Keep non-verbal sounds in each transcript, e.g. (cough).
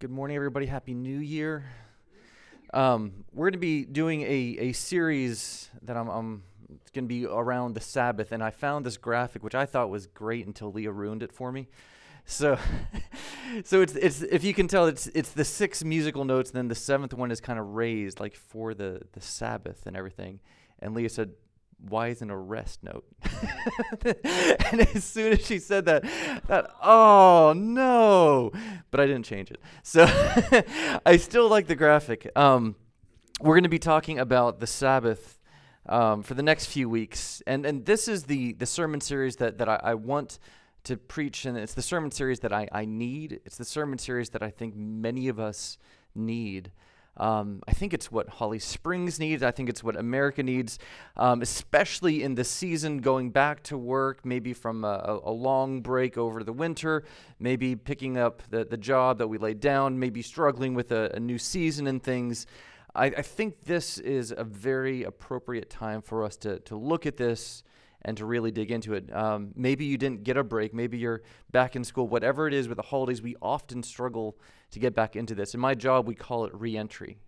Good morning, everybody. Happy New Year. Um, we're going to be doing a, a series that I'm, I'm going to be around the Sabbath, and I found this graphic which I thought was great until Leah ruined it for me. So, (laughs) so it's it's if you can tell, it's it's the six musical notes, and then the seventh one is kind of raised like for the the Sabbath and everything. And Leah said, why isn't a rest note? (laughs) and as soon as she said that, that oh no! But I didn't change it, so (laughs) I still like the graphic. Um, we're going to be talking about the Sabbath um, for the next few weeks, and and this is the the sermon series that that I, I want to preach, and it's the sermon series that I, I need. It's the sermon series that I think many of us need. Um, I think it's what Holly Springs needs. I think it's what America needs, um, especially in the season going back to work, maybe from a, a, long break over the winter, maybe picking up the, the job that we laid down, maybe struggling with a, a new season and things. I, I, think this is a very appropriate time for us to, to look at this and to really dig into it. Um, maybe you didn't get a break. Maybe you're back in school. Whatever it is with the holidays, we often struggle to get back into this. In my job, we call it reentry.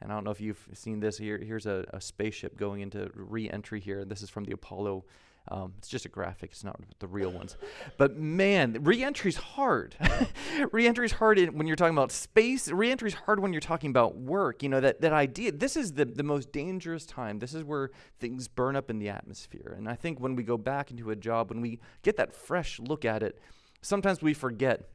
And I don't know if you've seen this. Here, here's a, a spaceship going into reentry here. This is from the Apollo um, it's just a graphic. It's not the real ones. But man, reentry is hard. (laughs) reentry is hard when you're talking about space. Reentry is hard when you're talking about work. You know that that idea. This is the the most dangerous time. This is where things burn up in the atmosphere. And I think when we go back into a job, when we get that fresh look at it, sometimes we forget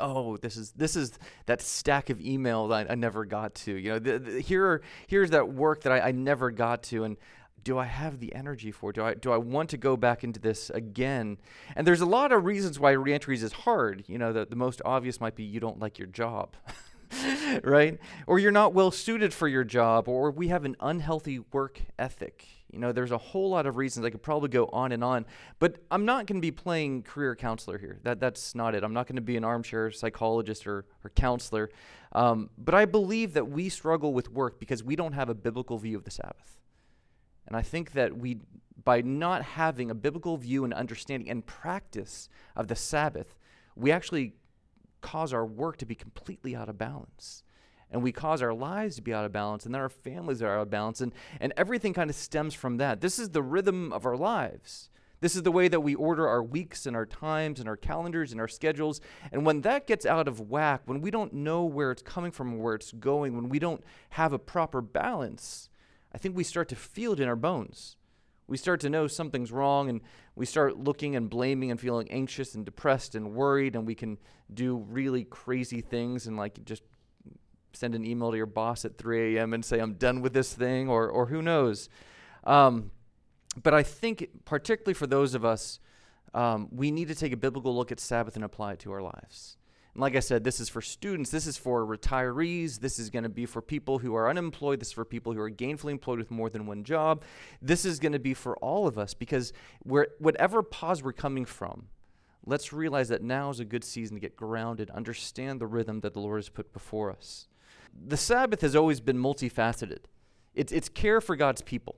oh this is this is that stack of emails I, I never got to you know the, the, here here's that work that I, I never got to and do I have the energy for? Do I do I want to go back into this again? And there's a lot of reasons why reentries is hard. You know, the, the most obvious might be you don't like your job. (laughs) right? Or you're not well suited for your job, or we have an unhealthy work ethic. You know, there's a whole lot of reasons. I could probably go on and on, but I'm not going to be playing career counselor here. That that's not it. I'm not going to be an armchair psychologist or, or counselor. Um, but I believe that we struggle with work because we don't have a biblical view of the Sabbath. And I think that we, by not having a biblical view and understanding and practice of the Sabbath, we actually cause our work to be completely out of balance. And we cause our lives to be out of balance, and then our families are out of balance, and, and everything kind of stems from that. This is the rhythm of our lives. This is the way that we order our weeks and our times and our calendars and our schedules. And when that gets out of whack, when we don't know where it's coming from, where it's going, when we don't have a proper balance, I think we start to feel it in our bones. We start to know something's wrong and we start looking and blaming and feeling anxious and depressed and worried and we can do really crazy things and like just send an email to your boss at 3 a.m. and say, I'm done with this thing or, or who knows. Um, but I think, particularly for those of us, um, we need to take a biblical look at Sabbath and apply it to our lives. And like I said, this is for students, this is for retirees, this is going to be for people who are unemployed, this is for people who are gainfully employed with more than one job. This is going to be for all of us because we're, whatever pause we're coming from, let's realize that now is a good season to get grounded, understand the rhythm that the Lord has put before us. The Sabbath has always been multifaceted. It's, it's care for God's people.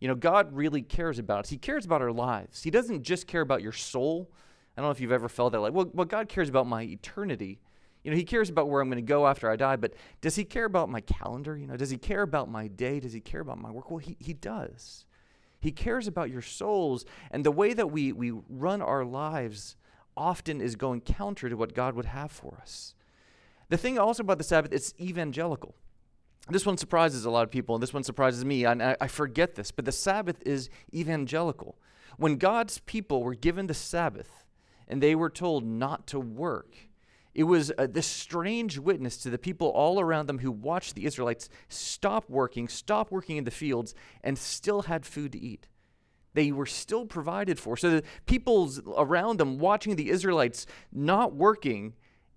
You know, God really cares about us. He cares about our lives. He doesn't just care about your soul, I don't know if you've ever felt that like, well, well, God cares about my eternity. You know, He cares about where I'm going to go after I die, but does He care about my calendar? You know, does He care about my day? Does He care about my work? Well, He, he does. He cares about your souls, and the way that we, we run our lives often is going counter to what God would have for us. The thing also about the Sabbath, it's evangelical. This one surprises a lot of people, and this one surprises me, I, I forget this, but the Sabbath is evangelical. When God's people were given the Sabbath, and they were told not to work. It was uh, this strange witness to the people all around them who watched the Israelites stop working, stop working in the fields, and still had food to eat. They were still provided for. So the people around them watching the Israelites not working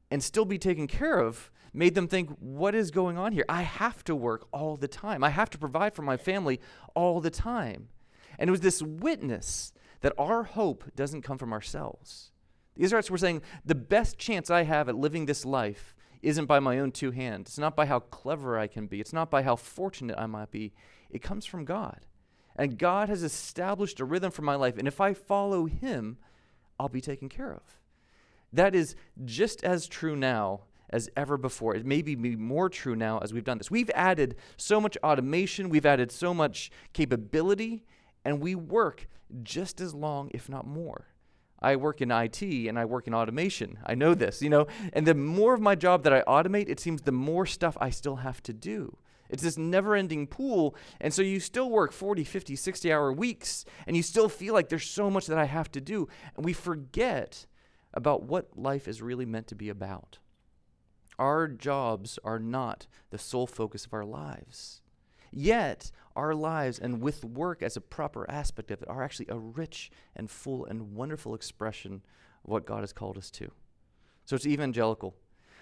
and still be taken care of made them think, what is going on here? I have to work all the time. I have to provide for my family all the time. And it was this witness that our hope doesn't come from ourselves. The Israelites were saying, the best chance I have at living this life isn't by my own two hands. It's not by how clever I can be. It's not by how fortunate I might be. It comes from God. And God has established a rhythm for my life. And if I follow Him, I'll be taken care of. That is just as true now as ever before. It may be more true now as we've done this. We've added so much automation, we've added so much capability, and we work just as long, if not more. I work in IT and I work in automation. I know this, you know, and the more of my job that I automate, it seems the more stuff I still have to do. It's this never ending pool. And so you still work 40, 50, 60 hour weeks, and you still feel like there's so much that I have to do. And we forget about what life is really meant to be about. Our jobs are not the sole focus of our lives. Yet, our lives, and with work as a proper aspect of it, are actually a rich and full and wonderful expression of what God has called us to. So it's evangelical.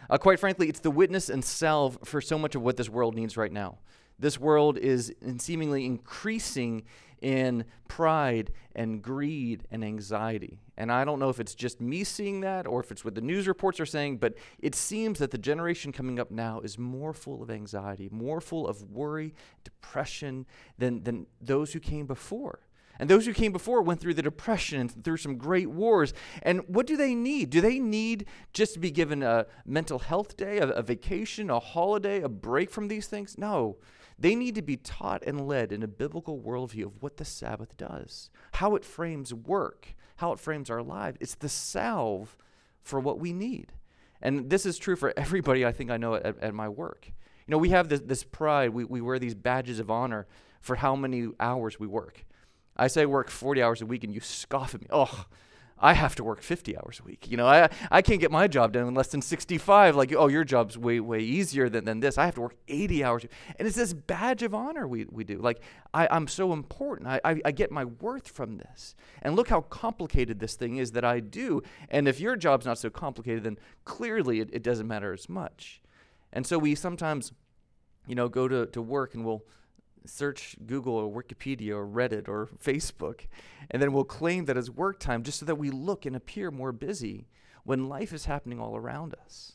Uh, quite frankly, it's the witness and salve for so much of what this world needs right now. This world is seemingly increasing in pride and greed and anxiety. And I don't know if it's just me seeing that or if it's what the news reports are saying, but it seems that the generation coming up now is more full of anxiety, more full of worry, depression than, than those who came before. And those who came before went through the depression and through some great wars. And what do they need? Do they need just to be given a mental health day, a, a vacation, a holiday, a break from these things? No. They need to be taught and led in a biblical worldview of what the Sabbath does, how it frames work, how it frames our lives. It's the salve for what we need. And this is true for everybody I think I know at, at my work. You know, we have this, this pride, we, we wear these badges of honor for how many hours we work. I say work 40 hours a week and you scoff at me. Oh, I have to work 50 hours a week. You know, I, I can't get my job done in less than 65. Like, oh, your job's way, way easier than, than this. I have to work 80 hours. And it's this badge of honor we, we do. Like, I, I'm so important. I, I, I get my worth from this. And look how complicated this thing is that I do. And if your job's not so complicated, then clearly it, it doesn't matter as much. And so we sometimes, you know, go to, to work and we'll search Google or Wikipedia or Reddit or Facebook, and then we'll claim that as work time just so that we look and appear more busy when life is happening all around us.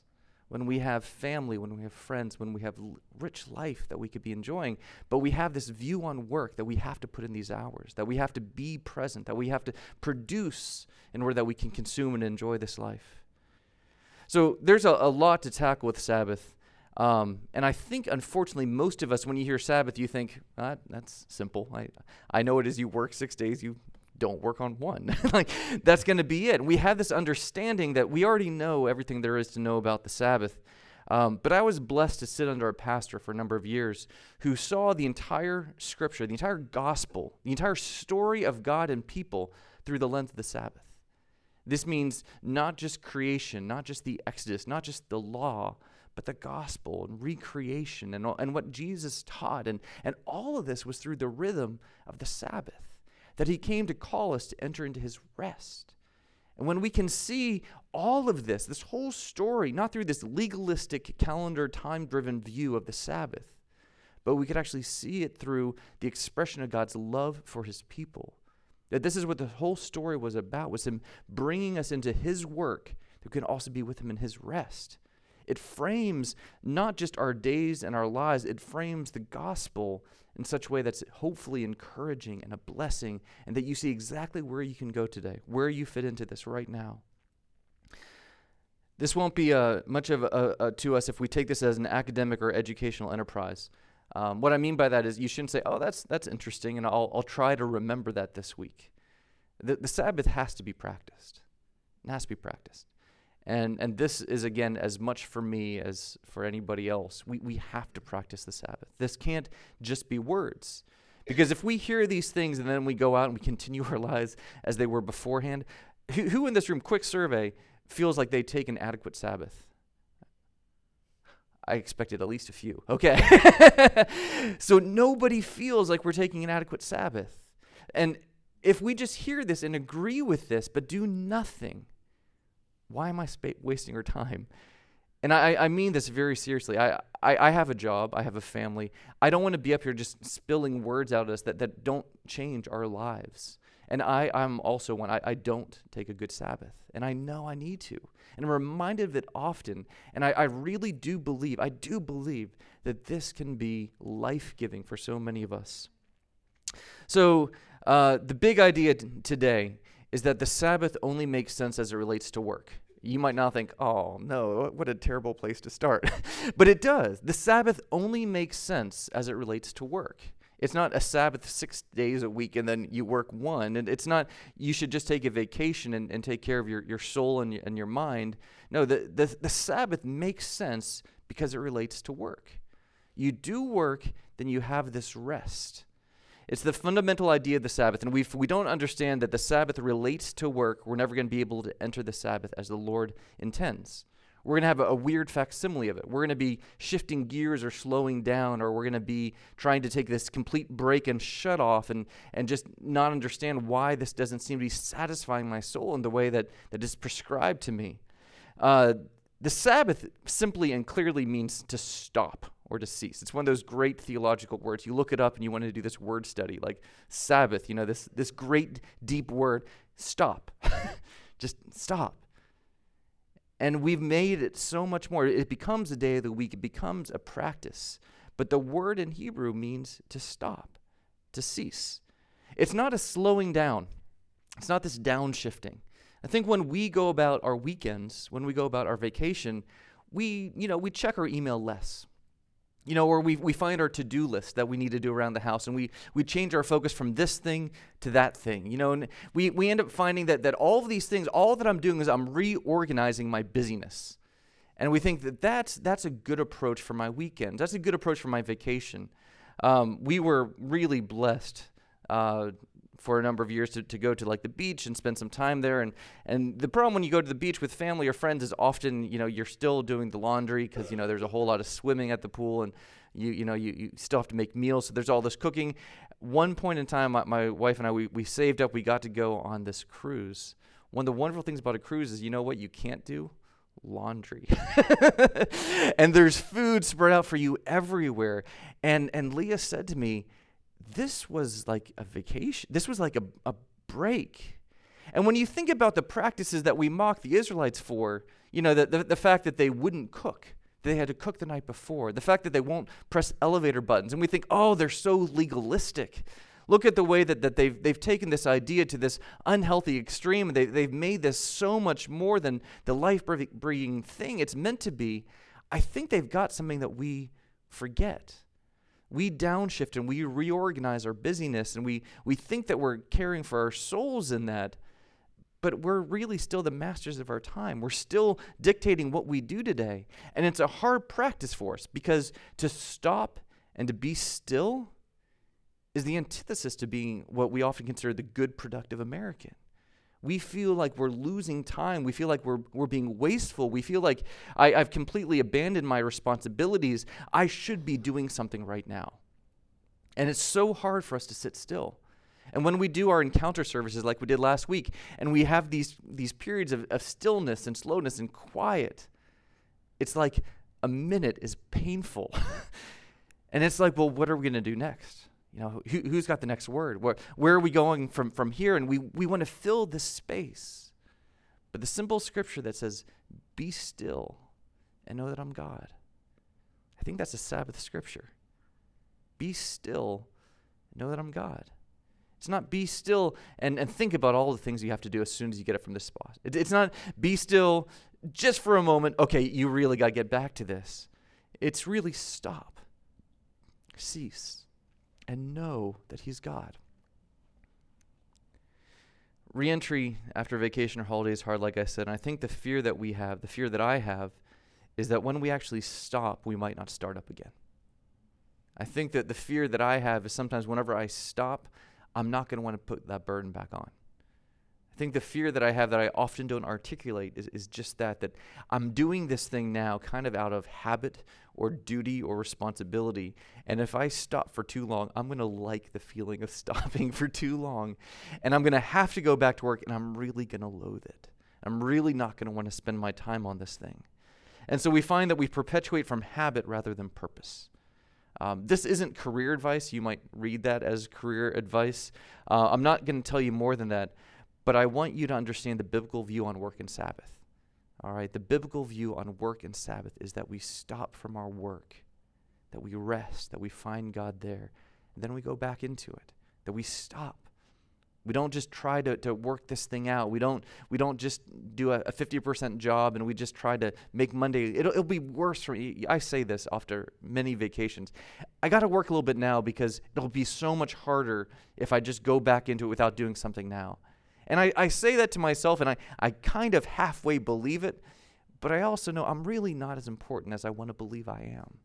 When we have family, when we have friends, when we have l- rich life that we could be enjoying, but we have this view on work that we have to put in these hours, that we have to be present, that we have to produce in order that we can consume and enjoy this life. So there's a, a lot to tackle with Sabbath. Um, and I think, unfortunately, most of us, when you hear Sabbath, you think, ah, that's simple. I, I know it is you work six days, you don't work on one. (laughs) like, that's going to be it. We have this understanding that we already know everything there is to know about the Sabbath. Um, but I was blessed to sit under a pastor for a number of years who saw the entire scripture, the entire gospel, the entire story of God and people through the lens of the Sabbath. This means not just creation, not just the Exodus, not just the law, but the gospel and recreation and, and what Jesus taught. And, and all of this was through the rhythm of the Sabbath, that he came to call us to enter into his rest. And when we can see all of this, this whole story, not through this legalistic, calendar, time driven view of the Sabbath, but we could actually see it through the expression of God's love for his people. That this is what the whole story was about, was him bringing us into his work that we can also be with him in his rest. It frames not just our days and our lives, it frames the gospel in such a way that's hopefully encouraging and a blessing, and that you see exactly where you can go today, where you fit into this right now. This won't be uh, much of a, a, to us if we take this as an academic or educational enterprise. Um, what I mean by that is you shouldn't say, "Oh, that's that's interesting," and I'll I'll try to remember that this week. The, the Sabbath has to be practiced. It has to be practiced. And, and this is, again, as much for me as for anybody else. We, we have to practice the Sabbath. This can't just be words. Because if we hear these things and then we go out and we continue (laughs) our lives as they were beforehand, who, who in this room, quick survey, feels like they take an adequate Sabbath? I expected at least a few. Okay. (laughs) so nobody feels like we're taking an adequate Sabbath. And if we just hear this and agree with this, but do nothing, why am I sp- wasting her time? And I, I mean this very seriously. I, I, I have a job, I have a family. I don't want to be up here just spilling words out at us that, that don't change our lives. And I, I'm also one, I, I don't take a good Sabbath. And I know I need to. And I'm reminded of it often. And I, I really do believe, I do believe that this can be life giving for so many of us. So, uh, the big idea t- today is that the Sabbath only makes sense as it relates to work. You might not think, oh, no, what a terrible place to start. (laughs) but it does. The Sabbath only makes sense as it relates to work. It's not a Sabbath six days a week and then you work one. And it's not you should just take a vacation and, and take care of your, your soul and, and your mind. No, the, the, the Sabbath makes sense because it relates to work. You do work, then you have this rest. It's the fundamental idea of the Sabbath. And if we don't understand that the Sabbath relates to work, we're never going to be able to enter the Sabbath as the Lord intends. We're going to have a, weird facsimile of it. We're going to be shifting gears or slowing down, or we're going to be trying to take this complete break and shut off and, and just not understand why this doesn't seem to be satisfying my soul in the way that, that is prescribed to me. Uh, the Sabbath simply and clearly means to stop or to cease. It's one of those great theological words. You look it up and you want to do this word study, like Sabbath, you know, this, this great deep word. Stop. (laughs) Just stop. And we've made it so much more. It becomes a day of the week, it becomes a practice. But the word in Hebrew means to stop, to cease. It's not a slowing down, it's not this downshifting. I think when we go about our weekends, when we go about our vacation, we, you know, we check our email less you know, where we, we find our to do list that we need to do around the house and we, we change our focus from this thing to that thing, you know, and we, we end up finding that, that all of these things, all that I'm doing is I'm reorganizing my busyness. And we think that that's, that's a good approach for my weekend. That's a good approach for my vacation. Um, we were really blessed uh, for a number of years to, to go to like the beach and spend some time there. And, and the problem when you go to the beach with family or friends is often, you know, you're still doing the laundry because, you know, there's a whole lot of swimming at the pool and you, you know, you, you still have to make meals. So there's all this cooking. One point in time, my, my wife and I, we, we saved up, we got to go on this cruise. One of the wonderful things about a cruise is, you know what you can't do? laundry. (laughs) and there's food spread out for you everywhere. And and Leah said to me, this was like a vacation. This was like a, a break. And when you think about the practices that we mock the Israelites for, you know, the, the, the, fact that they wouldn't cook, they had to cook the night before, the fact that they won't press elevator buttons, and we think, oh, they're so legalistic. Look at the way that, that they've, they've taken this idea to this unhealthy extreme, they, they've made this so much more than the life bringing thing it's meant to be. I think they've got something that we forget we downshift and we reorganize our busyness and we, we think that we're caring for our souls in that, but we're really still the masters of our time. We're still dictating what we do today. And it's a hard practice for us because to stop and to be still is the antithesis to being what we often consider the good, productive American we feel like we're losing time. We feel like we're, we're being wasteful. We feel like I, I've completely abandoned my responsibilities. I should be doing something right now. And it's so hard for us to sit still. And when we do our encounter services like we did last week, and we have these, these periods of, of stillness and slowness and quiet, it's like a minute is painful. (laughs) and it's like, well, what are we going to do next? You know, who, who's got the next word? Where, where are we going from, from here? And we, we want to fill this space. But the simple scripture that says, Be still and know that I'm God. I think that's a Sabbath scripture. Be still and know that I'm God. It's not be still and, and think about all the things you have to do as soon as you get up from this spot. It, it's not be still just for a moment. Okay, you really got to get back to this. It's really stop, cease, and know that He's God. Reentry after vacation or holiday is hard, like I said. And I think the fear that we have, the fear that I have, is that when we actually stop, we might not start up again. I think that the fear that I have is sometimes whenever I stop, I'm not going to want to put that burden back on think the fear that I have that I often don't articulate is, is just that that I'm doing this thing now kind of out of habit or duty or responsibility. And if I stop for too long, I'm going to like the feeling of (laughs) stopping for too long. And I'm going to have to go back to work and I'm really going to loathe it. I'm really not going to want to spend my time on this thing. And so we find that we perpetuate from habit rather than purpose. Um, this isn't career advice. You might read that as career advice. Uh, I'm not going to tell you more than that. But I want you to understand the biblical view on work and Sabbath. All right, the biblical view on work and Sabbath is that we stop from our work, that we rest, that we find God there, and then we go back into it, that we stop. We don't just try to, to work this thing out. We don't, we don't just do a, a 50% job and we just try to make Monday. It'll, it'll be worse for me. I say this after many vacations. I got to work a little bit now because it'll be so much harder if I just go back into it without doing something now. And I, I say that to myself and I, I kind of halfway believe it, but I also know I'm really not as important as I want to believe I am.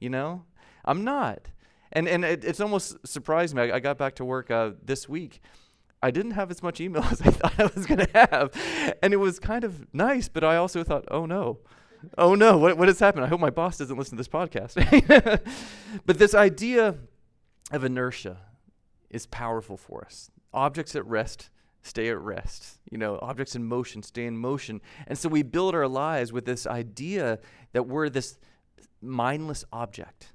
You know? I'm not. And, and it, it's almost surprised me. I, I got back to work uh, this week I didn't have as much email (laughs) as I thought I was going to have. And it was kind of nice, but I also thought, oh no. Oh no, what, what has happened? I hope my boss doesn't listen to this podcast. (laughs) but this idea of inertia is powerful for us. Objects at rest stay at rest. You know, objects in motion stay in motion. And so we build our lives with this idea that we're this mindless object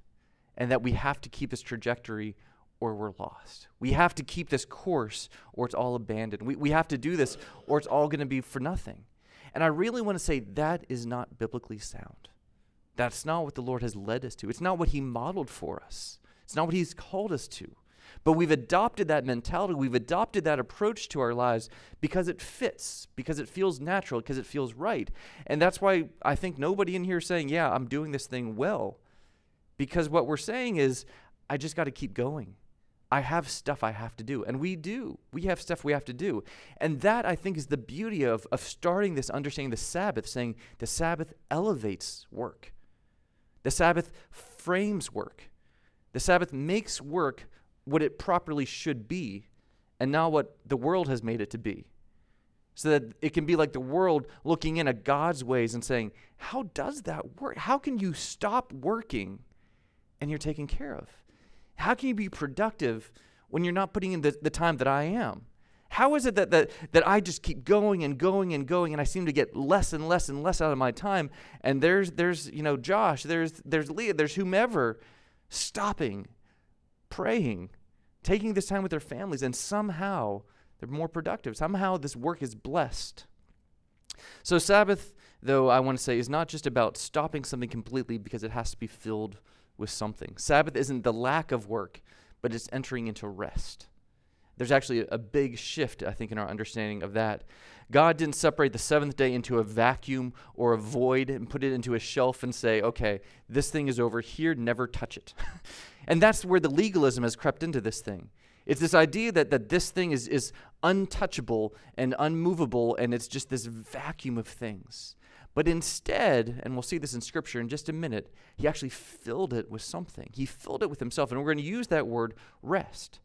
and that we have to keep this trajectory or we're lost. We have to keep this course or it's all abandoned. We, we have to do this or it's all going to be for nothing. And I really want to say that is not biblically sound. That's not what the Lord has led us to. It's not what He modeled for us. It's not what He's called us to. But we've adopted that mentality, we've adopted that approach to our lives because it fits, because it feels natural, because it feels right. And that's why I think nobody in here is saying, Yeah, I'm doing this thing well. Because what we're saying is, I just got to keep going. I have stuff I have to do. And we do. We have stuff we have to do. And that, I think, is the beauty of, of starting this understanding the Sabbath, saying the Sabbath elevates work. The Sabbath frames work. The Sabbath makes work what it properly should be and not what the world has made it to be. So that it can be like the world looking in at God's ways and saying, How does that work? How can you stop working and you're taken care of? How can you be productive when you're not putting in the, the time that I am? How is it that, that, that I just keep going and going and going and I seem to get less and less and less out of my time? And there's, there's you know, Josh, there's, there's Leah, there's whomever stopping, praying, taking this time with their families, and somehow they're more productive. Somehow this work is blessed. So, Sabbath, though, I want to say, is not just about stopping something completely because it has to be filled with something. Sabbath isn't the lack of work, but it's entering into rest. There's actually a big shift, I think, in our understanding of that. God didn't separate the seventh day into a vacuum or a void and put it into a shelf and say, okay, this thing is over here, never touch it. (laughs) and that's where the legalism has crept into this thing. It's this idea that, that this thing is, is untouchable and unmovable, and it's just this vacuum of things. But instead, and we'll see this in Scripture in just a minute, he actually filled it with something. He filled it with himself. And we're going to use that word rest.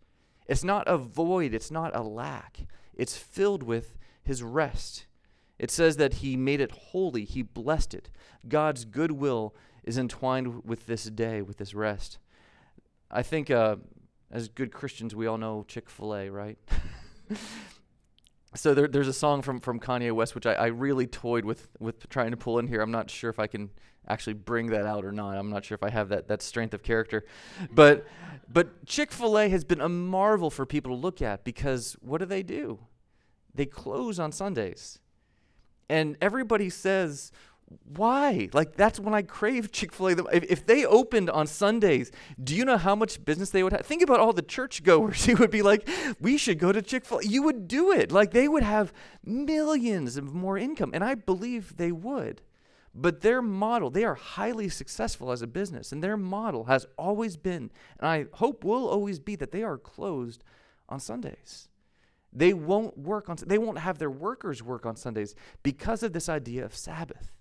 It's not a void, it's not a lack, it's filled with his rest. It says that he made it holy, he blessed it. God's goodwill is entwined with this day, with this rest. I think uh, as good Christians, we all know Chick fil A, right? (laughs) so there, there's a song from, from Kanye West which I, I really toyed with with trying to pull in here. I'm not sure if I can actually bring that out or not. I'm not sure if I have that that strength of character, but but Chick Fil A has been a marvel for people to look at because what do they do? They close on Sundays, and everybody says, why? Like that's when I crave Chick Fil A. If, if they opened on Sundays, do you know how much business they would have? Think about all the churchgoers (laughs) who would be like, "We should go to Chick Fil A." You would do it. Like they would have millions of more income, and I believe they would. But their model, they are highly successful as a business, and their model has always been, and I hope will always be, that they are closed on Sundays. They won't work on. They won't have their workers work on Sundays because of this idea of Sabbath.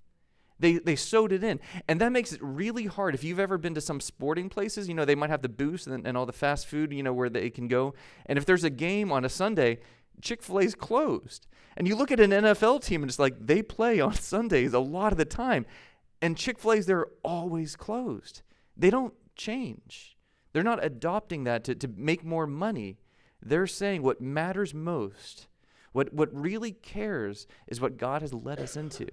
They, they sewed it in. And that makes it really hard. If you've ever been to some sporting places, you know, they might have the booths and, and all the fast food, you know, where they can go. And if there's a game on a Sunday, Chick fil A's closed. And you look at an NFL team and it's like they play on (laughs) Sundays a lot of the time. And Chick fil A's, they're always closed. They don't change. They're not adopting that to, to make more money. They're saying what matters most, what, what really cares, is what God has led us into.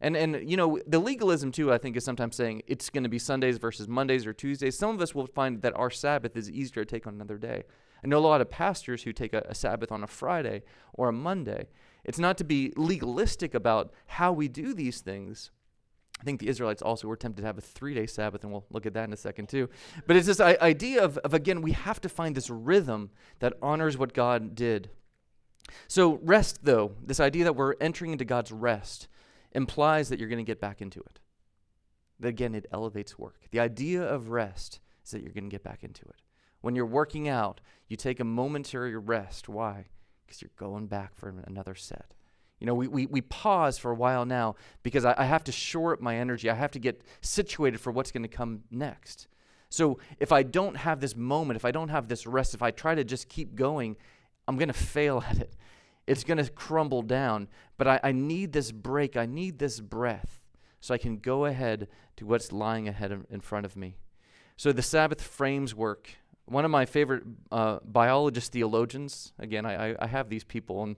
And and you know the legalism too, I think, is sometimes saying it's going to be Sundays versus Mondays or Tuesdays. Some of us will find that our Sabbath is easier to take on another day. I know a lot of pastors who take a, a Sabbath on a Friday or a Monday. It's not to be legalistic about how we do these things, I think the Israelites also were tempted to have a three day Sabbath, and we'll look at that in a second too. But it's this idea of, of, again, we have to find this rhythm that honors what God did. So, rest, though, this idea that we're entering into God's rest implies that you're going to get back into it. That again, it elevates work. The idea of rest is that you're going to get back into it. When you're working out, you take a momentary rest. Why? Because you're going back for another set. You know, we, we, we pause for a while now because I, I have to shore up my energy. I have to get situated for what's going to come next. So if I don't have this moment, if I don't have this rest, if I try to just keep going, I'm going to fail (laughs) at it. It's going to crumble down. But I, I need this break. I need this breath so I can go ahead to what's lying ahead in front of me. So the Sabbath frames work. One of my favorite uh, biologist theologians, again, I, I have these people, and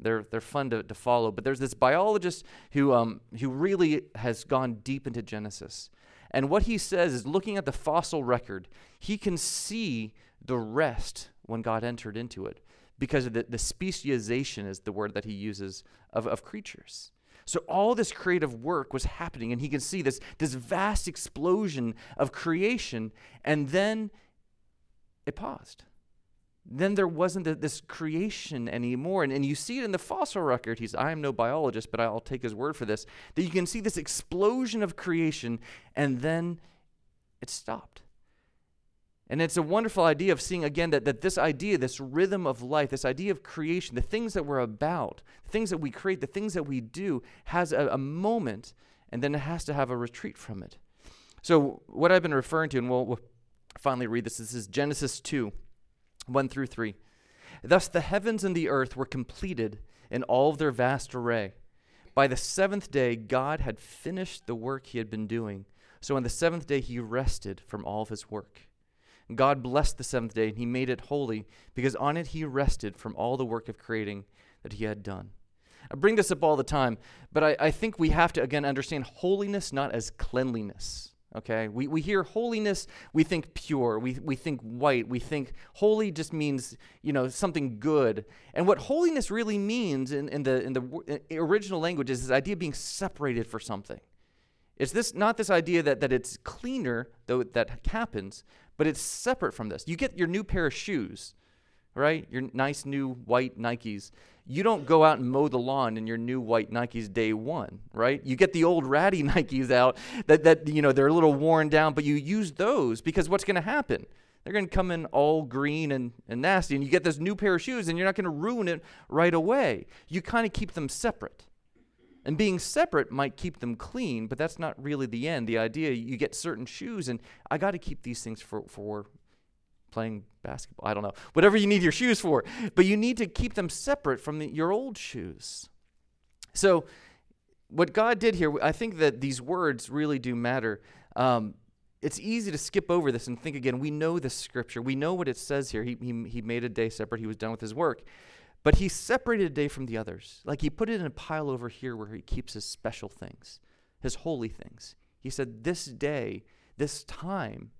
they're, they're fun to, to follow. But there's this biologist who, um, who really has gone deep into Genesis. And what he says is looking at the fossil record, he can see the rest when God entered into it because of the, the speciation, is the word that he uses, of, of creatures. So all this creative work was happening, and he can see this, this vast explosion of creation, and then it paused then there wasn't a, this creation anymore. And, and you see it in the fossil record. He's, I am no biologist, but I'll take his word for this. That you can see this explosion of creation, and then it stopped. And it's a wonderful idea of seeing again that, that this idea, this rhythm of life, this idea of creation, the things that we're about, the things that we create, the things that we do, has a, a moment, and then it has to have a retreat from it. So, what I've been referring to, and we'll, we'll finally read this, this is Genesis 2. 1 through 3. Thus the heavens and the earth were completed in all their vast array. By the seventh day, God had finished the work he had been doing. So on the seventh day, he rested from all of his work. God blessed the seventh day, and he made it holy, because on it he rested from all the work of creating that he had done. I bring this up all the time, but I, I think we have to, again, understand holiness not as cleanliness. Okay, we, we hear holiness, we think pure, we, we think white, we think holy just means, you know, something good. And what holiness really means in, in, the, in the original language is this idea of being separated for something. It's this not this idea that, that it's cleaner, though that happens, but it's separate from this. You get your new pair of shoes, right? Your nice new white Nikes you don't go out and mow the lawn in your new white Nikes day one, right? You get the old ratty (laughs) Nikes out that, that you know, they're a little worn down, but you use those because what's going to happen? They're going to come in all green and, and nasty, and you get this new pair of shoes, and you're not going to ruin it right away. You kind of keep them separate. And being separate might keep them clean, but that's not really the end. The idea you get certain shoes, and I got to keep these things for, for playing basketball. I don't know. Whatever you need your shoes for. But you need to keep them separate from the, your old shoes. So, what God did here, I think that these words really do matter. Um, it's easy to skip over this and think again, we know the scripture. We know what it says here. He, he, he made a day separate, he was done with his work. But he separated a day from the others. Like he put it in a pile over here where he keeps his special things, his holy things. He said, This day, this time,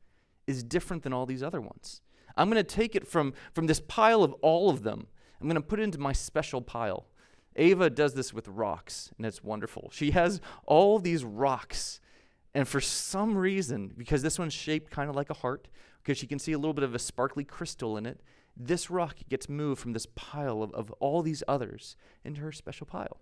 is different than all these other ones. I'm going to take it from, from this pile of all of them. I'm going to put it into my special pile. Ava does this with rocks, and it's wonderful. She has all these rocks, and for some reason, because this one's shaped kind of like a heart, because she can see a little bit of a sparkly crystal in it, this rock gets moved from this pile of, of all these others into her special pile.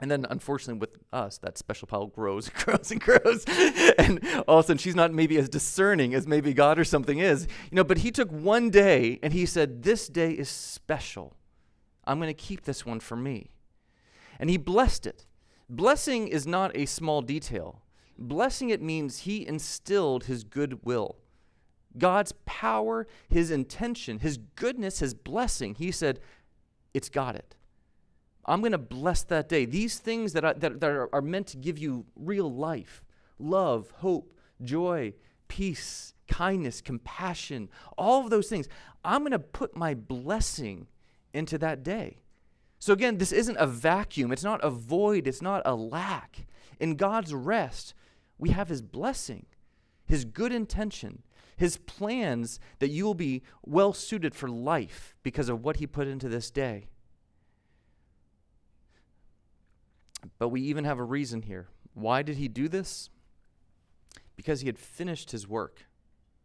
And then, unfortunately, with us, that special pile grows and (laughs) grows and grows. (laughs) and all of a sudden, she's not maybe as discerning as maybe God or something is. You know, but he took one day and he said, This day is special. I'm going to keep this one for me. And he blessed it. Blessing is not a small detail. Blessing it means he instilled his goodwill. God's power, his intention, his goodness, his blessing. He said, It's got it. I'm going to bless that day. These things that, I, that, that are, are meant to give you real life love, hope, joy, peace, kindness, compassion, all of those things. I'm going to put my blessing into that day. So, again, this isn't a vacuum. It's not a void. It's not a lack. In God's rest, we have His blessing, His good intention, His plans that you will be well suited for life because of what He put into this day. But we even have a reason here Why did he do this? Because he had finished his work,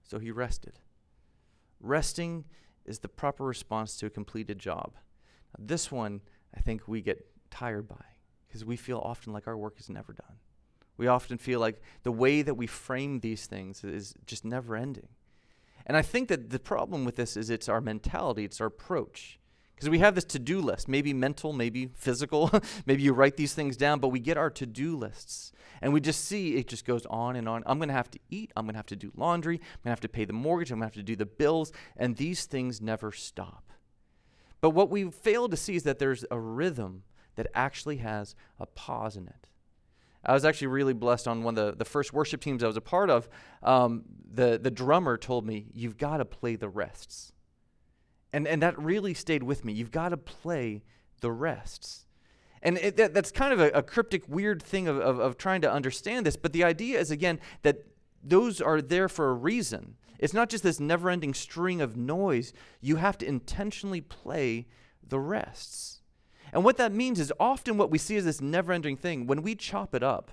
so he rested. Resting is the proper response to a completed job. This one, I think we get tired by because we feel often like our work is never done. We often feel like the way that we frame these things is just never ending. And I think that the problem with this is it's our mentality, it's our approach. Because we have this to do list, maybe mental, maybe physical, (laughs) maybe you write these things down, but we get our to do lists. And we just see it just goes on and on. I'm going to have to eat. I'm going to have to do laundry. I'm going to have to pay the mortgage. I'm going to have to do the bills. And these things never stop. But what we fail to see is that there's a rhythm that actually has a pause in it. I was actually really blessed on one of the, the first worship teams I was a part of. Um, the, the drummer told me, You've got to play the rests. And, and that really stayed with me. You've got to play the rests. And it, that, that's kind of a, a cryptic, weird thing of, of, of trying to understand this. But the idea is, again, that those are there for a reason. It's not just this never ending string of noise. You have to intentionally play the rests. And what that means is often what we see is this never ending thing, when we chop it up,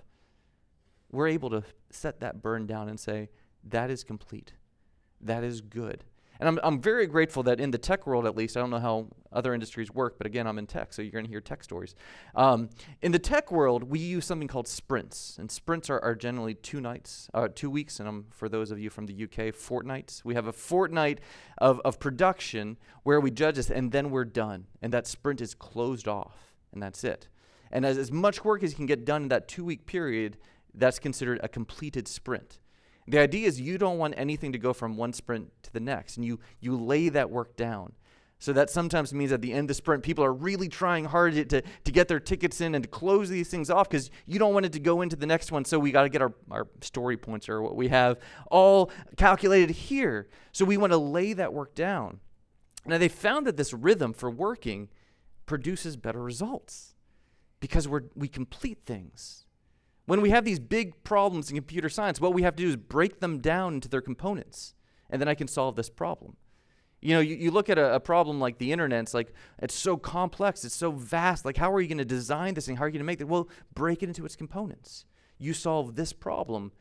we're able to set that burn down and say, that is complete. That is good. And I'm, I'm very grateful that in the tech world, at least, I don't know how other industries work, but again, I'm in tech, so you're going to hear tech stories. Um, in the tech world, we use something called sprints, and sprints are, are generally two nights, uh, two weeks, and I'm, for those of you from the UK, fortnights. We have a fortnight of, of production where we judge this, and then we're done, and that sprint is closed off, and that's it. And as, as much work as you can get done in that two week period, that's considered a completed sprint. The idea is you don't want anything to go from one sprint to the next, and you, you lay that work down. So that sometimes means at the end of the sprint, people are really trying hard to, to, get their tickets in and to close these things off because you don't want it to go into the next one. So we got to get our, our story points or what we have all calculated here. So we want to lay that work down. Now they found that this rhythm for working produces better results because we're, we complete things. When we have these big problems in computer science, what we have to do is break them down into their components, and then I can solve this problem. You know, you, you look at a, a, problem like the internet, it's like, it's so complex, it's so vast. Like, how are you going to design this thing? How are you going to make it? Well, break it into its components. You solve this problem,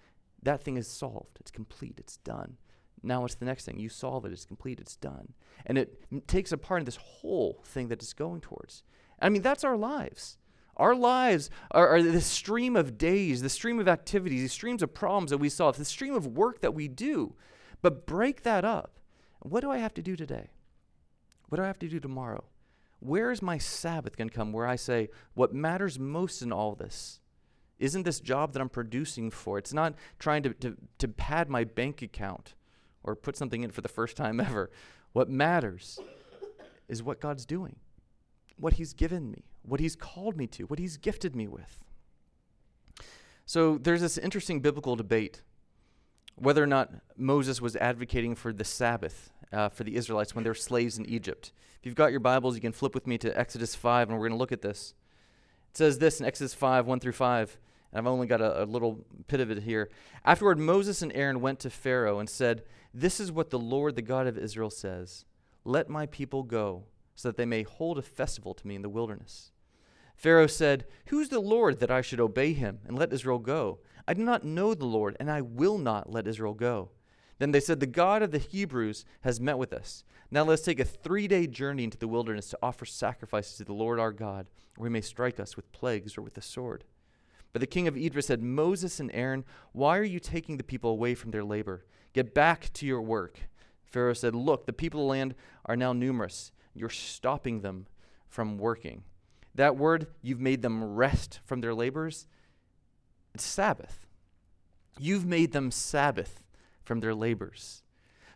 that thing is solved. It's complete, it's done. Now it's the next thing. You solve it, it's complete, it's done. And it takes a part in this whole thing that it's going towards. I mean, that's our lives. Our lives are, are the stream of days, the stream of activities, the streams of problems that we solve, the stream of work that we do. But break that up. What do I have to do today? What do I have to do tomorrow? Where is my Sabbath going to come where I say, what matters most in all this isn't this job that I'm producing for? It's not trying to, to, to pad my bank account or put something in for the first time ever. What matters is what God's doing, what He's given me, what He's called me to, what He's gifted me with. So there's this interesting biblical debate whether or not Moses was advocating for the Sabbath uh, for the Israelites when they were slaves in Egypt. If you've got your Bibles, you can flip with me to Exodus 5, and we're going to look at this. It says this in Exodus 5 1 through 5. And I've only got a, a little bit of it here. Afterward, Moses and Aaron went to Pharaoh and said, This is what the Lord, the God of Israel, says Let my people go so that they may hold a festival to me in the wilderness. Pharaoh said, Who's the Lord that I should obey him and let Israel go? I do not know the Lord, and I will not let Israel go. Then they said, The God of the Hebrews has met with us. Now let's take a three day journey into the wilderness to offer sacrifices to the Lord our God, or he may strike us with plagues or with the sword. But the king of Egypt said, Moses and Aaron, why are you taking the people away from their labor? Get back to your work. Pharaoh said, Look, the people of the land are now numerous you're stopping them from working. That word, you've made them rest from their labors, it's Sabbath. You've made them Sabbath from their labors.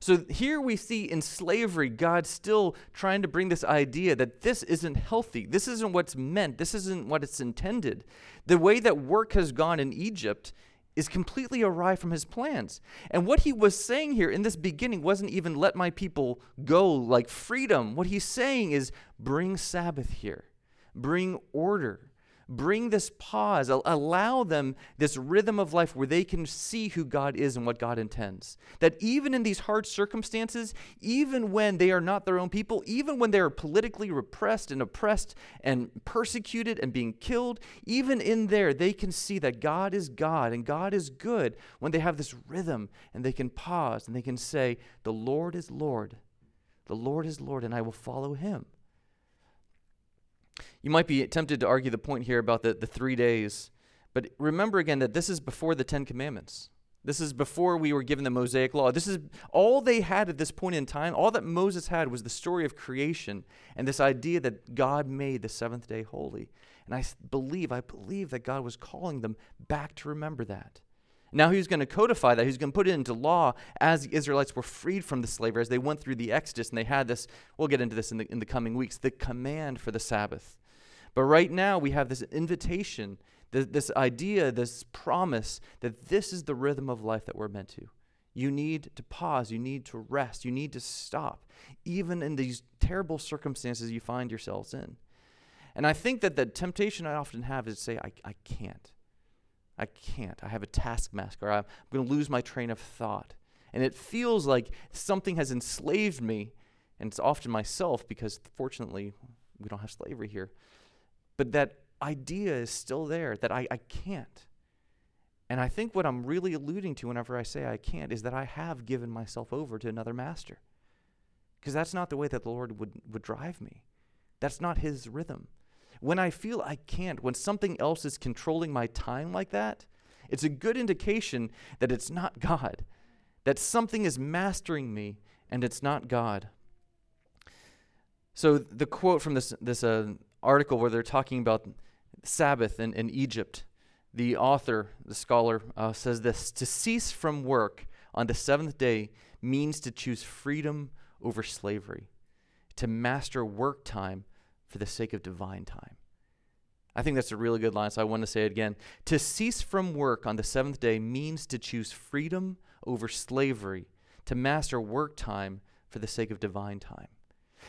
So here we see in slavery, God still trying to bring this idea that this isn't healthy. This isn't what's meant. This isn't what it's intended. The way that work has gone in Egypt is completely awry from his plans. And what he was saying here in this beginning wasn't even let my people go like freedom. What he's saying is bring Sabbath here, bring order, bring this pause, allow them this rhythm of life where they can see who God is and what God intends. That even in these hard circumstances, even when they are not their own people, even when they are politically repressed and oppressed and persecuted and being killed, even in there, they can see that God is God and God is good when they have this rhythm and they can pause and they can say, The Lord is Lord. The Lord is Lord, and I will follow him. You might be tempted to argue the point here about the, the three days, but remember again that this is before the Ten Commandments. This is before we were given the Mosaic Law. This is all they had at this point in time. All that Moses had was the story of creation and this idea that God made the seventh day holy. And I believe, I believe that God was calling them back to remember that. Now he was going to codify that. He was going to put it into law as the Israelites were freed from the slavery, as they went through the Exodus, and they had this. We'll get into this in the, in the coming weeks the command for the Sabbath. But right now, we have this invitation, this, this idea, this promise that this is the rhythm of life that we're meant to. You need to pause. You need to rest. You need to stop, even in these terrible circumstances you find yourselves in. And I think that the temptation I often have is to say, I, I can't. I can't. I have a taskmaster. I'm going to lose my train of thought. And it feels like something has enslaved me, and it's often myself because fortunately we don't have slavery here. But that idea is still there that I, I can't. And I think what I'm really alluding to whenever I say I can't is that I have given myself over to another master. Because that's not the way that the Lord would, would drive me. That's not his rhythm. When I feel I can't, when something else is controlling my time like that, it's a good indication that it's not (laughs) God, that something is mastering me and it's not God. So the quote from this this uh, article where they're talking about Sabbath in, in Egypt, the author, the scholar, uh, says this: "To cease from work on the seventh day means to choose freedom over slavery, to master work time for the sake of divine time. I think that's a really good line, so I want to say it again. To cease from work on the seventh day means to choose freedom over slavery, to master work time for the sake of divine time.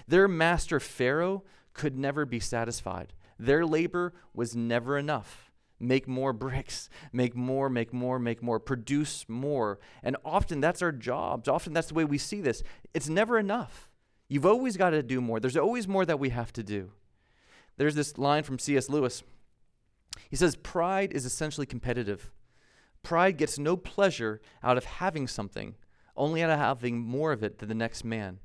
Their master Pharaoh could never be satisfied. Their labor was never enough. Make more bricks, make more, make more, make more, produce more. And often that's our jobs. Often that's the way we see this. It's never enough. You've always got to do more. There's always more that we have to do. There's this line from C.S. Lewis. He says, Pride is essentially competitive. Pride gets no pleasure out of having something, only out of having more of it than the next man.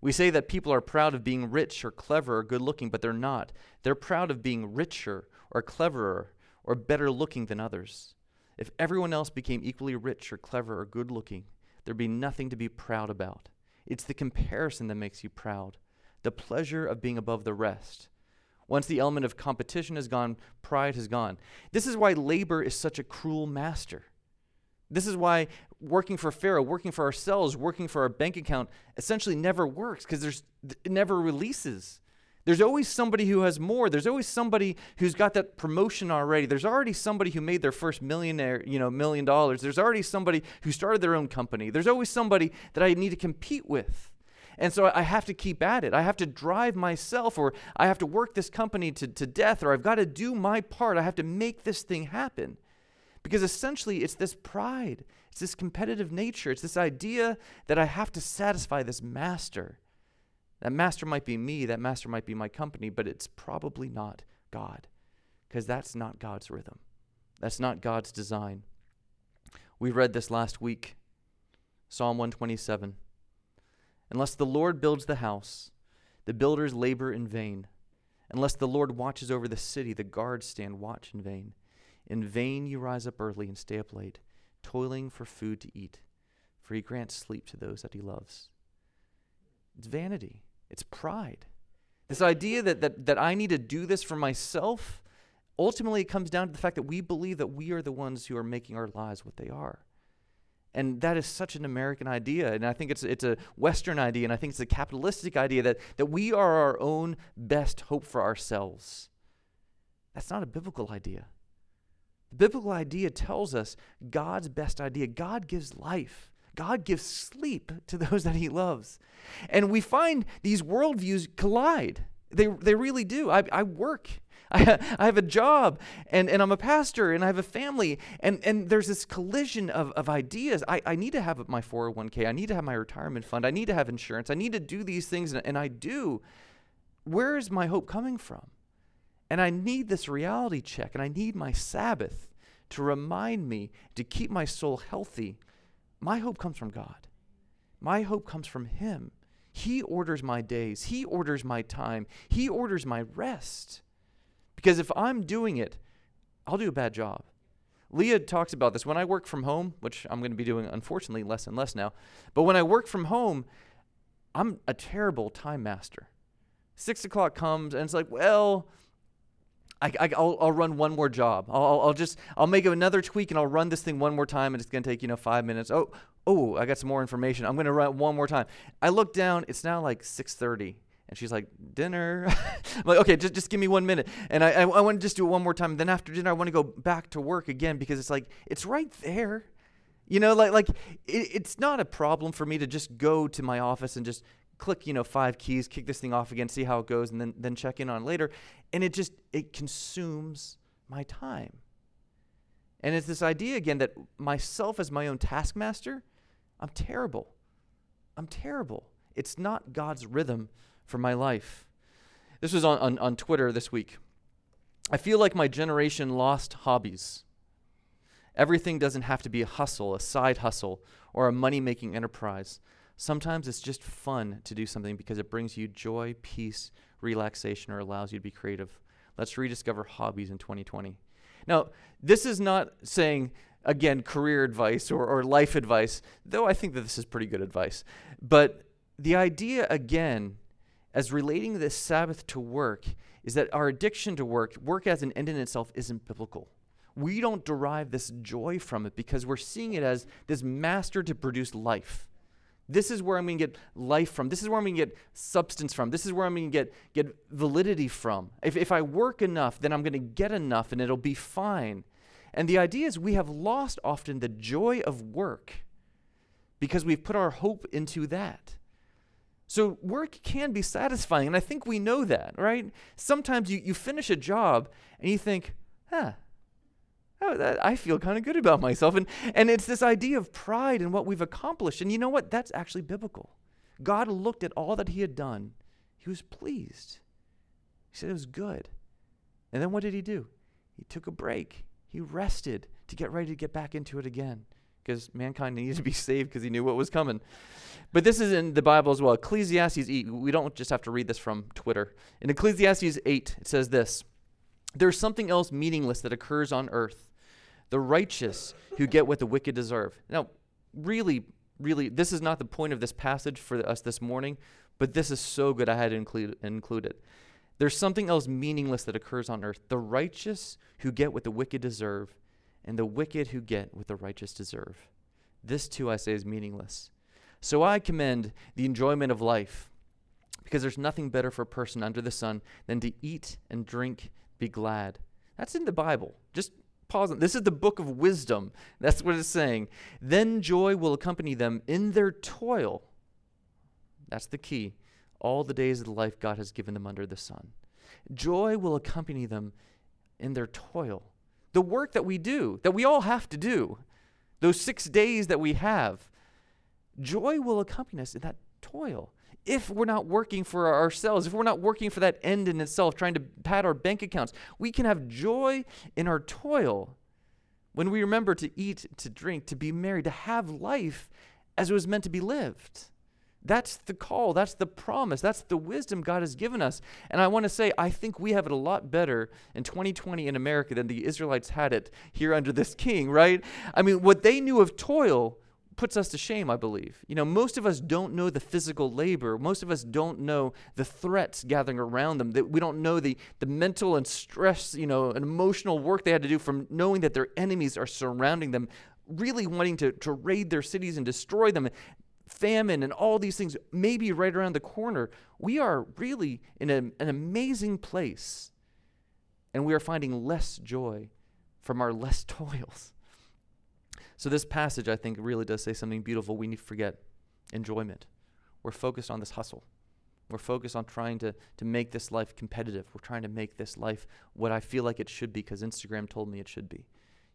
We say that people are proud of being rich or clever or good looking, but they're not. They're proud of being richer or cleverer or better looking than others. If everyone else became equally rich or clever or good looking, there'd be nothing to be proud about. It's the comparison that makes you proud, the pleasure of being above the rest. Once the element of competition has gone, pride has gone. This is why labor is such a cruel master. This is why working for Pharaoh, working for ourselves, working for our bank account essentially never works because there's it never releases. There's always somebody who has more. There's always somebody who's got that promotion already. There's already somebody who made their first millionaire, you know, million dollars. There's already somebody who started their own company. There's always somebody that I need to compete with. And so I have to keep at it. I have to drive myself, or I have to work this company to, to death, or I've got to do my part. I have to make this thing happen. Because essentially, it's this pride, it's this competitive nature, it's this idea that I have to satisfy this master. That master might be me, that master might be my company, but it's probably not God, because that's not God's rhythm. That's not God's design. We read this last week Psalm 127. Unless the Lord builds the house, the builders labor in vain. Unless the Lord watches over the city, the guards stand watch in vain. In vain you rise up early and stay up late, toiling for food to eat, for he grants sleep to those that he loves. It's vanity. It's pride. This idea that, that, that I need to do this for myself, ultimately, it comes down to the fact that we believe that we are the ones who are making our lives what they are. And that is such an American idea. And I think it's, it's a Western idea. And I think it's a capitalistic idea that, that we are our own best hope for ourselves. That's not a biblical idea. The biblical idea tells us God's best idea. God gives life. God gives sleep to those that he loves. And we find these worldviews collide. They, they really do. I, I work. (laughs) I, I have a job and, and I'm a pastor and I have a family. And, and there's this collision of, of ideas. I, I need to have my 401k. I need to have my retirement fund. I need to have insurance. I need to do these things. And, and I do. Where is my hope coming from? And I need this reality check and I need my Sabbath to remind me to keep my soul healthy. My hope comes from God. My hope comes from Him. He orders my days, He orders my time, He orders my rest. Because if I'm doing it, I'll do a bad job. Leah talks about this. When I work from home, which I'm going to be doing unfortunately less and less now, but when I work from home, I'm a terrible time master. Six o'clock comes and it's like, well, I, I, will I'll run one more job. I'll, I'll just, I'll make another tweak and I'll run this thing one more time and it's going to take, you know, five minutes. Oh, oh, I got some more information. I'm going to run one more time. I look down, it's now like 6.30 and she's like, dinner. (laughs) I'm like, okay, just, just give me one minute. And I, I, I want to just do it one more time. Then after dinner, I want to go back to work again because it's like, it's right there. You know, like, like it, it's not a problem for me to just go to my office and just click, you know, five keys, kick this thing off again, see how it goes, and then, then check in on later. And it just, it consumes my time. And it's this idea again that myself as my own taskmaster, I'm terrible. I'm terrible. It's not God's rhythm for my life. This was on, on, on Twitter this week. I feel like my generation lost hobbies. Everything doesn't have to be a hustle, a side hustle, or a money making enterprise. Sometimes it's just fun to do something because it brings you joy, peace, relaxation, or allows you to be creative. Let's rediscover hobbies in 2020. Now, this is not saying, again, career advice or, or life advice, though I think that this is pretty good advice. But the idea, again, as relating this Sabbath to work, is that our addiction to work, work as an end in itself, isn't biblical. We don't derive this joy from it because we're seeing it as this master to produce life. This is where I'm going to get life from. This is where I'm going to get substance from. This is where I'm going to get, get validity from. If, if I work enough, then I'm going to get enough and it'll be fine. And the idea is we have lost often the joy of work because we've put our hope into that. So work can be satisfying, and I think we know that, right? Sometimes you, you finish a job and you think, huh, oh, I feel kind of good about myself. And, and it's this idea of pride in what we've accomplished. And you know what? That's actually biblical. God looked at all that he had done, he was pleased. He said it was good. And then what did he do? He took a break, he rested to get ready to get back into it again because mankind needed to be saved because he knew what was coming. But this is in the Bible as well. Ecclesiastes 8, we don't just have to read this from Twitter. In Ecclesiastes 8, it says this There's something else meaningless that occurs on earth the righteous who get what the wicked deserve. Now, really, really, this is not the point of this passage for us this morning, but this is so good I had to include, include it. There's something else meaningless that occurs on earth the righteous who get what the wicked deserve, and the wicked who get what the righteous deserve. This too, I say, is meaningless. So I commend the enjoyment of life, because there's nothing better for a person under the sun than to eat and drink, be glad. That's in the Bible. Just pause. This is the book of wisdom. That's what it's saying. Then joy will accompany them in their toil. That's the key. All the days of the life God has given them under the sun. Joy will accompany them in their toil. The work that we do, that we all have to do, those six days that we have, joy will accompany us in that toil if we're not working for ourselves, if we're not working for that end in itself, trying to pad our bank accounts, we can have joy in our toil when we remember to eat, to drink, to be married, to have life as it was meant to be lived. That's the call. That's the promise. That's the wisdom God has given us. And I want to say, I think we have it a lot better in 2020 in America than the Israelites had it here under this king, right? I mean, what they knew of toil puts us to shame, I believe. You know, most of us don't know the physical labor. Most of us don't know the threats gathering around them. That we don't know the, the mental and stress, you know, and emotional work they had to do from knowing that their enemies are surrounding them, really wanting to, to raid their cities and destroy them. Famine and all these things maybe right around the corner. We are really in a, an amazing place. And we are finding less joy from our less (laughs) toils. So, this passage, I think, really does say something beautiful. We need to forget enjoyment. We're focused on this hustle. We're focused on trying to, to make this life competitive. We're trying to make this life what I feel like it should be because Instagram told me it should be.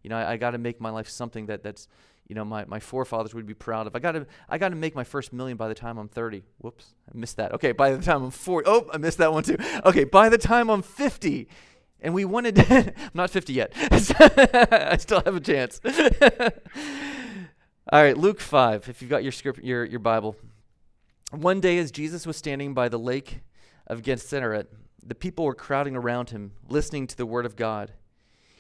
You know, I, I got to make my life something that, that's, you know, my, my forefathers would be proud of. I got to I got to make my first million by the time I'm 30. Whoops, I missed that. Okay, by the time I'm 40. Oh, I missed that one too. Okay, by the time I'm 50. And we wanted, I'm (laughs) not 50 yet. (laughs) I still have a chance. (laughs) All right, Luke 5, if you've got your script, your, your Bible. One day, as Jesus was standing by the lake of Gennesaret, the people were crowding around him, listening to the word of God.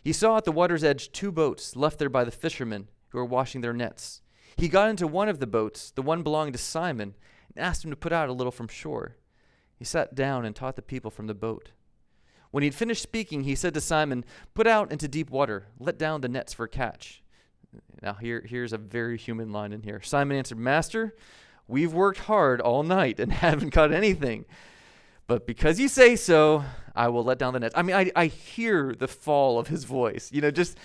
He saw at the water's edge two boats left there by the fishermen who were washing their nets. He got into one of the boats, the one belonging to Simon, and asked him to put out a little from shore. He sat down and taught the people from the boat. When he'd finished speaking, he said to Simon, Put out into deep water, let down the nets for a catch. Now, here, here's a very human line in here. Simon answered, Master, We've worked hard all night and (laughs) haven't caught anything. But because you say so, I will let down the nets. I mean, I, I hear the fall of his voice. You know, just,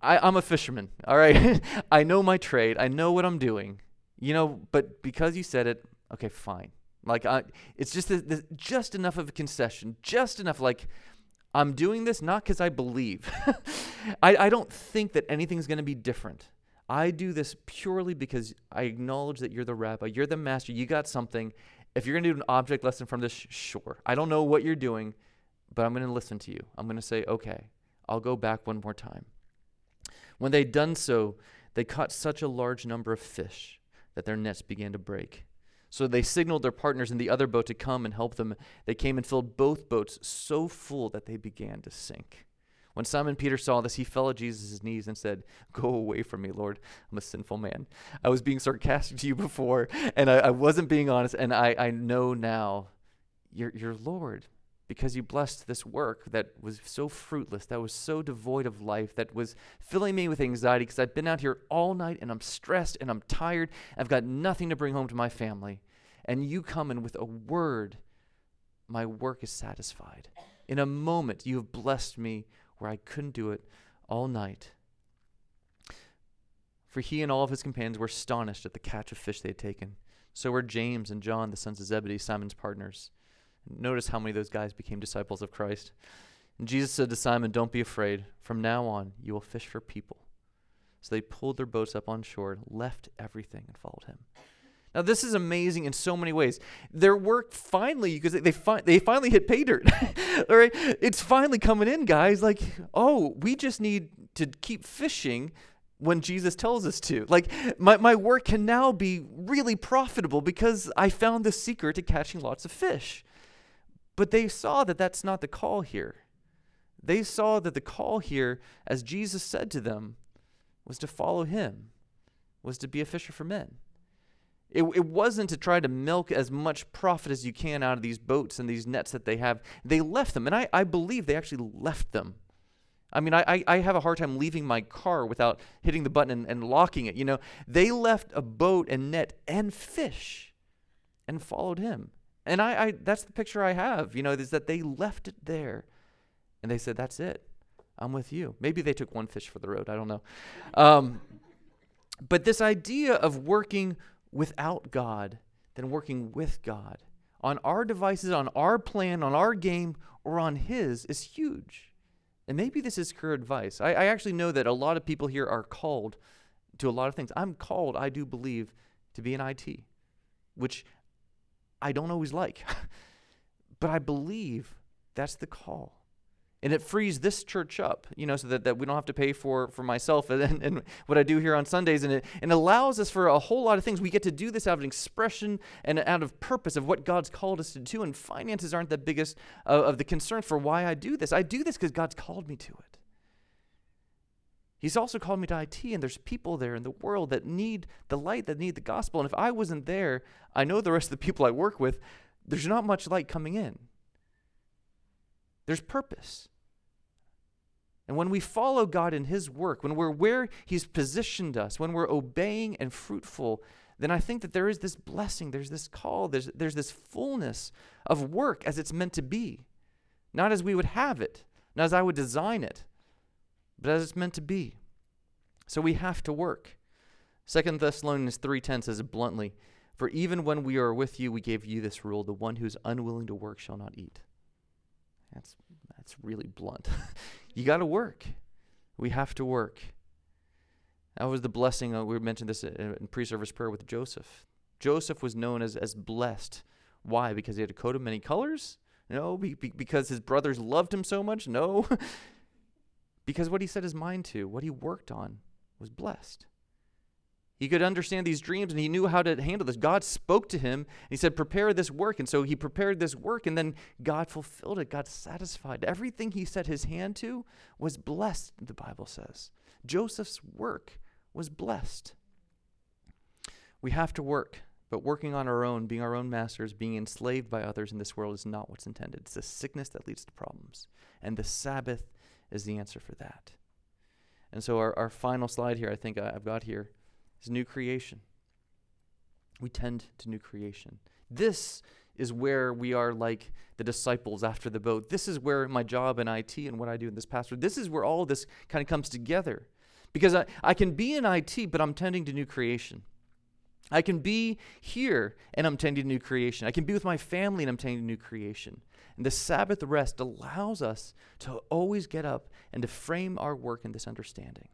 I, I'm a fisherman, all right? (laughs) I know my trade, I know what I'm doing, you know, but because you said it, okay, fine. Like, I, it's just, a, the, just enough of a concession, just enough, like, I'm doing this not because I believe. (laughs) I, I don't think that anything's going to be different. I do this purely because I acknowledge that you're the rabbi, you're the master, you got something. If you're going to do an object lesson from this, sure. I don't know what you're doing, but I'm going to listen to you. I'm going to say, okay, I'll go back one more time. When they'd done so, they caught such a large number of fish that their nets began to break. So they signaled their partners in the other boat to come and help them. They came and filled both boats so full that they began to sink. When Simon Peter saw this, he fell at Jesus' knees and said, Go away from me, Lord. I'm a sinful man. I was being sarcastic to you before, and I, I wasn't being honest, and I, I know now you're, you're Lord because you blessed this work that was so fruitless, that was so devoid of life, that was filling me with anxiety because I've been out here all night and I'm stressed and I'm tired. I've got nothing to bring home to my family. And you come in with a word, my work is satisfied. In a moment, you have blessed me where I couldn't do it all night. For he and all of his companions were astonished at the catch of fish they had taken. So were James and John, the sons of Zebedee, Simon's partners. Notice how many of those guys became disciples of Christ. And Jesus said to Simon, Don't be afraid. From now on, you will fish for people. So they pulled their boats up on shore, left everything, and followed him. Now, this is amazing in so many ways. Their work finally, because they, fi- they finally hit pay (laughs) dirt. All right? It's finally coming in, guys. Like, oh, we just need to keep fishing when Jesus tells us to. Like, my, my work can now be really profitable because I found the secret to catching lots of fish. But they saw that that's not the call here. They saw that the call here, as Jesus said to them, was to follow him, was to be a fisher for men. It, it wasn't to try to milk as much profit as you can out of these boats and these nets that they have. They left them, and I, I believe they actually left them. I mean, I, I have a hard time leaving my car without hitting the button and, and locking it. You know, they left a boat and net and fish and followed him. And I, I that's the picture I have, you know, is that they left it there and they said, That's it. I'm with you. Maybe they took one fish for the road. I don't know. Um, but this idea of working without God than working with God on our devices, on our plan, on our game, or on His is huge. And maybe this is career advice. I, I, actually know that a lot of people here are called to a lot of things. I'm called, I do believe, to be in IT, which I don't always like. (laughs) but I believe that's the call. And it frees this church up you know so that, that we don't have to pay for for myself (laughs) and, and what i do here on sundays. And it, and allows us for a whole lot of things. We get to do this out of expression and out of purpose of what god's called us to do. And finances aren't the biggest of, of the concerns for why i do this. I do this because god's called me to it He's also called me to IT, and there's people there in the world that need the light, that need the gospel. And if I wasn't there, I know the rest of the people I work with, there's not much light coming in. There's purpose. And when we follow God in His work, when we're where He's positioned us, when we're obeying and fruitful, then I think that there is this blessing, there's this call, there's, there's this fullness of work as it's meant to be. Not as we would have it, not as I would design it, but as it's meant to be. So we have to work. Second Thessalonians 3:10 says it bluntly, For even when we are with you, we gave you this rule the one who is unwilling to work shall not eat. That's, that's really blunt. (laughs) you got to work. We have to work. That was the blessing. Uh, we mentioned this in, in pre service prayer with Joseph. Joseph was known as, as blessed. Why? Because he had a coat of many colors? No. Be, be, because his brothers loved him so much? No. (laughs) because what he set his mind to, what he worked on, was blessed. He could understand these dreams and he knew how to handle this. God spoke to him and he said, Prepare this work. And so he prepared this work and then God fulfilled it. God satisfied. Everything he set his hand to was blessed, the Bible says. Joseph's work was blessed. We have to work, but working on our own, being our own masters, being enslaved by others in this world is not what's intended. It's a sickness that leads to problems. And the Sabbath is the answer for that. And so, our, our final slide here, I think I've got here is new creation. We tend to new creation. This is where we are like the disciples after the boat. This is where my job in IT and what I do in this pastor, this is where all this kind of comes together. Because I, I can be in IT, but I'm tending to new creation. I can be here and I'm tending to new creation. I can be with my family and I'm tending to new creation. And the Sabbath rest allows us to always get up and to frame our work in this understanding.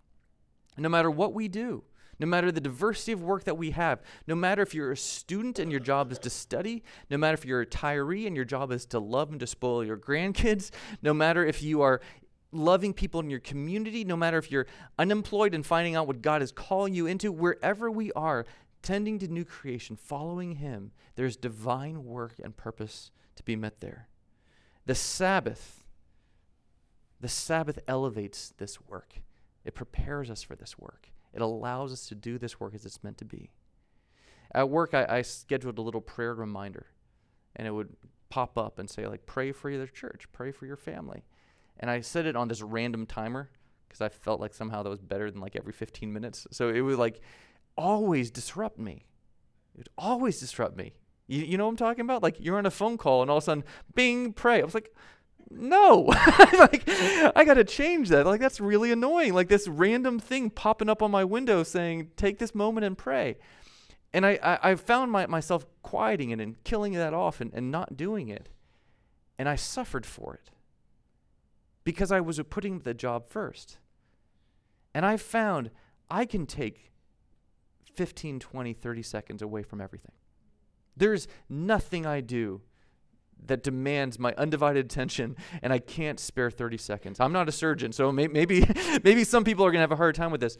no matter what we do, no matter the diversity of work that we have, no matter if you're a student and your job is to study, no matter if you're a retiree and your job is to love and to spoil your grandkids, (laughs) no matter if you are loving people in your community, no matter if you're unemployed and finding out what God is calling you into, wherever we are, tending to new creation, following Him, there's divine work and purpose to be met there. The Sabbath, the Sabbath elevates this work. It prepares us for this work. It allows us to do this work as it's meant to be. At work, I, I scheduled a little prayer reminder, and it would pop up and say, like, pray for your church, pray for your family. And I set it on this random timer because I felt like somehow that was better than like every 15 minutes. So it was like always disrupt me. It would always disrupt me. You, you know what I'm talking about? Like you're on a phone call and all of a sudden, bing, pray. I was like, no (laughs) like i gotta change that like that's really annoying like this random thing popping up on my window saying take this moment and pray and i i, I found my, myself quieting it and killing that off and, and not doing it and i suffered for it because i was putting the job first and i found i can take 15 20 30 seconds away from everything there's nothing i do that demands my undivided attention and I can't spare 30 seconds. I'm not a surgeon, so may- maybe (laughs) maybe some people are going to have a hard time with this.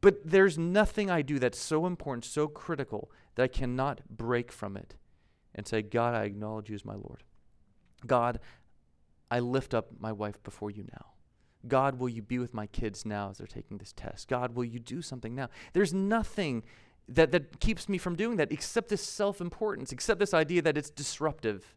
But there's nothing I do that's so important, so critical that I cannot break from it and say, "God, I acknowledge you as my Lord." God, I lift up my wife before you now. God, will you be with my kids now as they're taking this test? God, will you do something now? There's nothing that, that keeps me from doing that except this self importance, except this idea that it's disruptive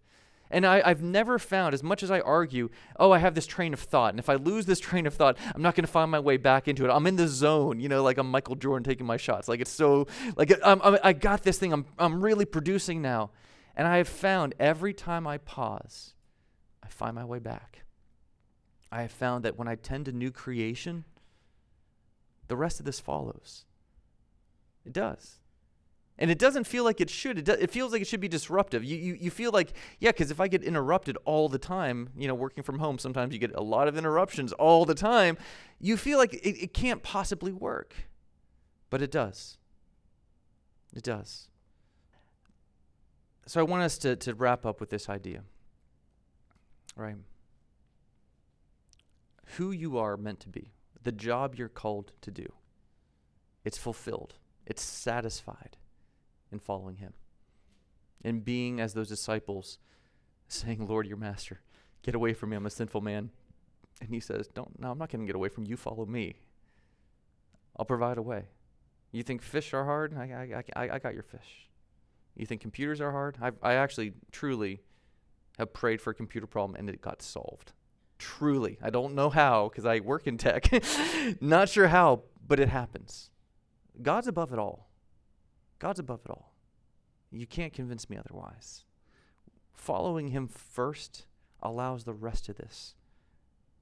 and I, have never found, as much as I argue, oh, I have this train of thought. And if I lose this train of thought, I'm not going to find my way back into it. I'm in the zone, you know, like I'm Michael Jordan taking my shots. Like it's so, like I'm, I'm, I got this thing. I'm, I'm really producing now. And I have found every time I pause, I find my way back. I have found that when I tend to new creation, the rest of this follows. It does. And it doesn't feel like it should. It, do, it feels like it should be disruptive. You, you, you feel like, yeah, because if I get interrupted all the time, you know, working from home, sometimes you get a lot of interruptions all the time. You feel like it, it can't possibly work. But it does. It does. So I want us to, to wrap up with this idea, right? Who you are meant to be, the job you're called to do, it's fulfilled, it's satisfied in following him. And being as those disciples, saying, Lord, your master, get away from me, I'm a sinful man. And he says, Don't, no, I'm not going to get away from you, follow me. I'll provide a way. You think fish are hard? I, I, I, I got your fish. You think computers are hard? I, I actually truly have prayed for a computer problem and it got solved. Truly. I don't know how because I work in tech. (laughs) Not sure how, but it happens. God's above it all. God's above it all. You can't convince me otherwise. Following Him first allows the rest of this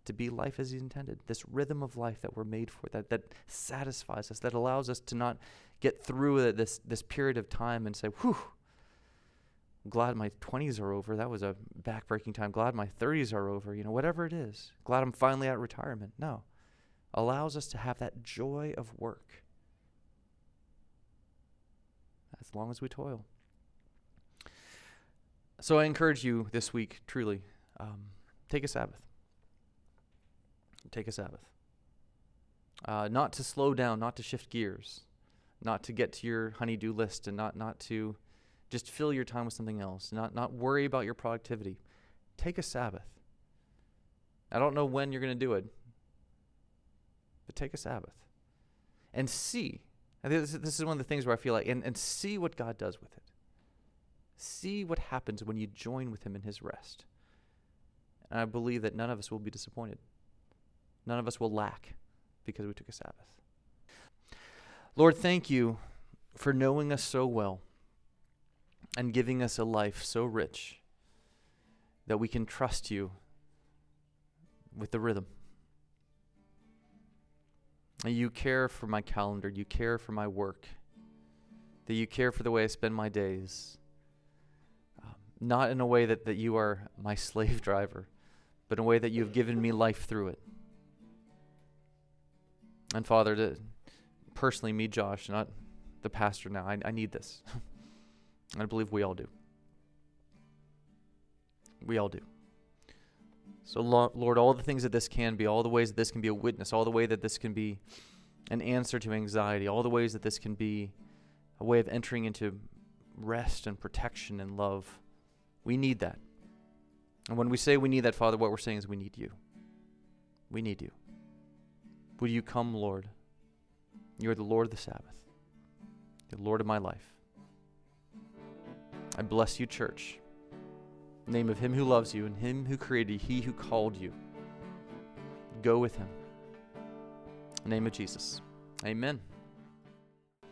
to be life as He intended, this rhythm of life that we're made for, that, that satisfies us, that allows us to not get through this, this period of time and say, whew, Glad my 20s are over. That was a backbreaking time. Glad my 30s are over. You know, whatever it is. Glad I'm finally at retirement. No. Allows us to have that joy of work as long as we toil. So I encourage you this week, truly, um, take a Sabbath. Take a Sabbath. Uh, not to slow down, not to shift gears, not to get to your honeydew list, and not not to just fill your time with something else. Not not worry about your productivity. Take a Sabbath. I don't know when you're going to do it, but take a Sabbath and see. And this, this is one of the things where I feel like, and, and see what God does with it. See what happens when you join with Him in His rest. And I believe that none of us will be disappointed. None of us will lack because we took a Sabbath. Lord, thank you for knowing us so well and giving us a life so rich that we can trust you with the rhythm. You care for my calendar, you care for my work, that you care for the way I spend my days. Um, not in a way that, that you are my (laughs) slave driver, but in a way that you have given me life through it. And Father, to, personally, me, Josh, not the pastor now, I, I need this. (laughs) I believe we all do. We all do. So, Lord, all the things that this can be, all the ways that this can be a witness, all the way that this can be an answer to anxiety, all the ways that this can be a way of entering into rest and protection and love, we need that. And when we say we need that, Father, what we're saying is we need you. We need you. Would you come, Lord? You are the Lord of the Sabbath, the Lord of my life. I bless you, church. name of him who loves you and him who created he who called you. Go with him. name of Jesus. Amen.